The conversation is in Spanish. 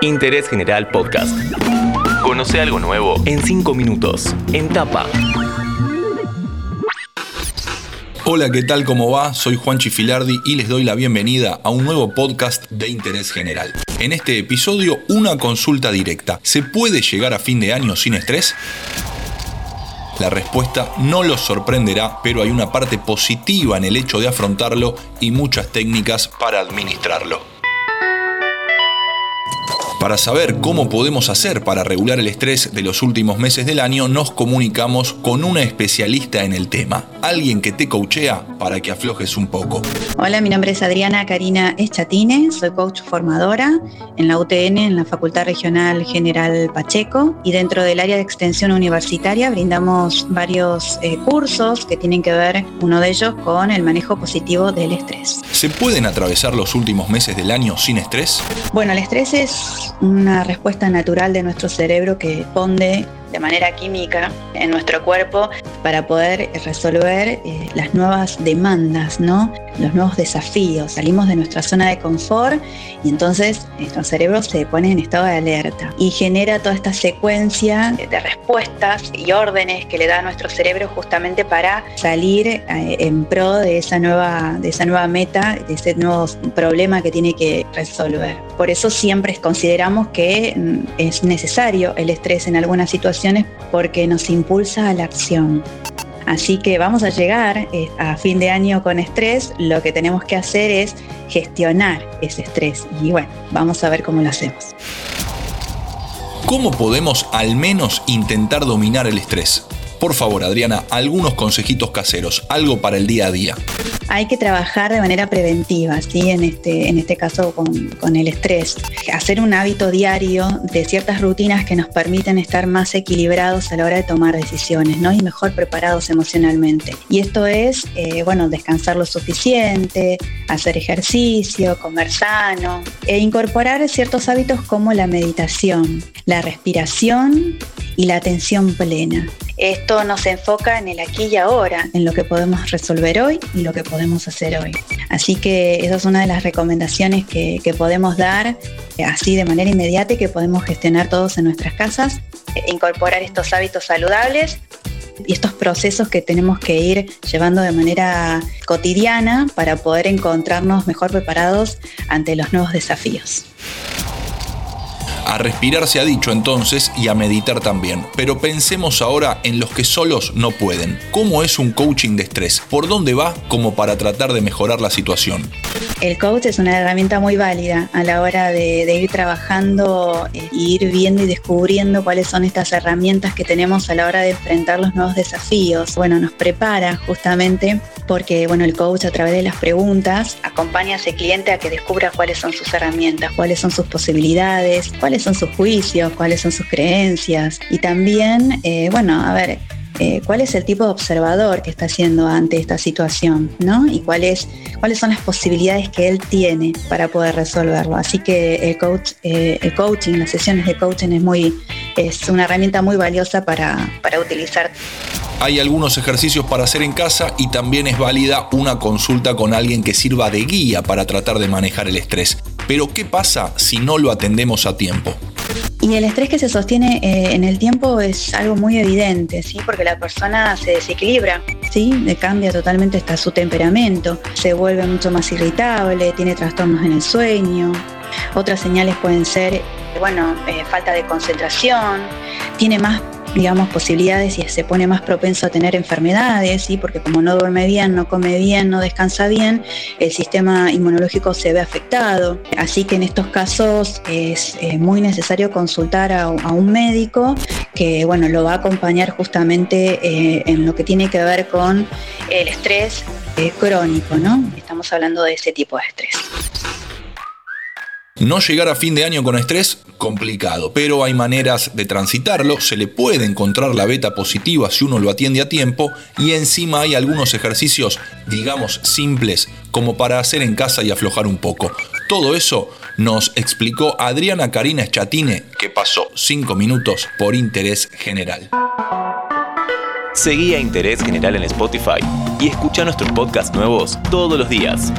Interés General Podcast. Conoce algo nuevo en 5 minutos. En tapa. Hola, ¿qué tal? ¿Cómo va? Soy Juan Chifilardi y les doy la bienvenida a un nuevo podcast de Interés General. En este episodio, una consulta directa. ¿Se puede llegar a fin de año sin estrés? La respuesta no los sorprenderá, pero hay una parte positiva en el hecho de afrontarlo y muchas técnicas para administrarlo. Para saber cómo podemos hacer para regular el estrés de los últimos meses del año, nos comunicamos con una especialista en el tema, alguien que te coachea para que aflojes un poco. Hola, mi nombre es Adriana Karina Eschatine, soy coach formadora en la UTN, en la Facultad Regional General Pacheco, y dentro del área de extensión universitaria brindamos varios eh, cursos que tienen que ver, uno de ellos, con el manejo positivo del estrés. ¿Se pueden atravesar los últimos meses del año sin estrés? Bueno, el estrés es una respuesta natural de nuestro cerebro que responde de manera química en nuestro cuerpo para poder resolver eh, las nuevas demandas, ¿no? los nuevos desafíos. Salimos de nuestra zona de confort y entonces nuestro cerebro se pone en estado de alerta y genera toda esta secuencia de respuestas y órdenes que le da a nuestro cerebro justamente para salir eh, en pro de esa nueva, de esa nueva meta, de ese nuevo problema que tiene que resolver. Por eso siempre consideramos que mm, es necesario el estrés en algunas situaciones porque nos impulsa a la acción. Así que vamos a llegar eh, a fin de año con estrés. Lo que tenemos que hacer es gestionar ese estrés. Y bueno, vamos a ver cómo lo hacemos. ¿Cómo podemos al menos intentar dominar el estrés? Por favor, Adriana, algunos consejitos caseros, algo para el día a día hay que trabajar de manera preventiva, ¿sí? en, este, en este caso con, el estrés. Hacer un hábito diario de ciertas rutinas que nos permiten estar más equilibrados a la hora de tomar decisiones ¿no? y mejor preparados emocionalmente. Y esto es, eh, bueno, descansar lo suficiente, hacer ejercicio, comer sano e incorporar ciertos hábitos como la meditación, la respiración y la atención plena. Esto nos enfoca en el aquí y ahora, en lo que podemos resolver hoy y lo que podemos hacer hoy. Así que esa es una de las recomendaciones que, podemos dar eh, así de manera inmediata y que podemos gestionar todos en nuestras casas. E incorporar estos hábitos saludables y estos procesos que tenemos que ir llevando de manera cotidiana para poder encontrarnos mejor preparados ante los nuevos desafíos. A respirar se ha dicho entonces y a meditar también. Pero pensemos ahora en los que solos no pueden. ¿Cómo es un coaching de estrés? ¿Por dónde va como para tratar de mejorar la situación? El coach es una herramienta muy válida a la hora de, ir trabajando e ir viendo y descubriendo cuáles son estas herramientas que tenemos a la hora de enfrentar los nuevos desafíos. Bueno, nos prepara justamente porque bueno, el coach a través de las preguntas acompaña a ese cliente a que descubra cuáles son sus herramientas, cuáles son sus posibilidades, cuáles son sus juicios, cuáles son sus creencias y también, eh, bueno, a ver, eh, cuál es el tipo de observador que está haciendo ante esta situación, ¿no? Y cuáles son las posibilidades que él tiene para poder resolverlo. Así que el, coach, eh, el coaching, las sesiones de coaching es, muy, es una herramienta muy valiosa para, para utilizar. Hay algunos ejercicios para hacer en casa y también es válida una consulta con alguien que sirva de guía para tratar de manejar el estrés. Pero ¿qué pasa si no lo atendemos a tiempo? Y el estrés que se sostiene eh, en el tiempo es algo muy evidente, ¿sí? porque la persona se desequilibra, ¿sí? cambia totalmente hasta su temperamento, se vuelve mucho más irritable, tiene trastornos en el sueño. Otras señales pueden ser, bueno, eh, falta de concentración, tiene más digamos, posibilidades y se pone más propenso a tener enfermedades, ¿sí? porque como no duerme bien, no come bien, no descansa bien, el sistema inmunológico se ve afectado. Así que en estos casos es eh, muy necesario consultar a, un médico que bueno, lo va a acompañar justamente eh, en lo que tiene que ver con el estrés eh, crónico, ¿no? Estamos hablando de ese tipo de estrés. No llegar a fin de año con estrés, complicado, pero hay maneras de transitarlo, se le puede encontrar la beta positiva si uno lo atiende a tiempo y encima hay algunos ejercicios, digamos, simples como para hacer en casa y aflojar un poco. Todo eso nos explicó Adriana Karina Chatine, que pasó 5 minutos por interés general. Seguí a Interés General en Spotify y escucha nuestros podcasts nuevos todos los días.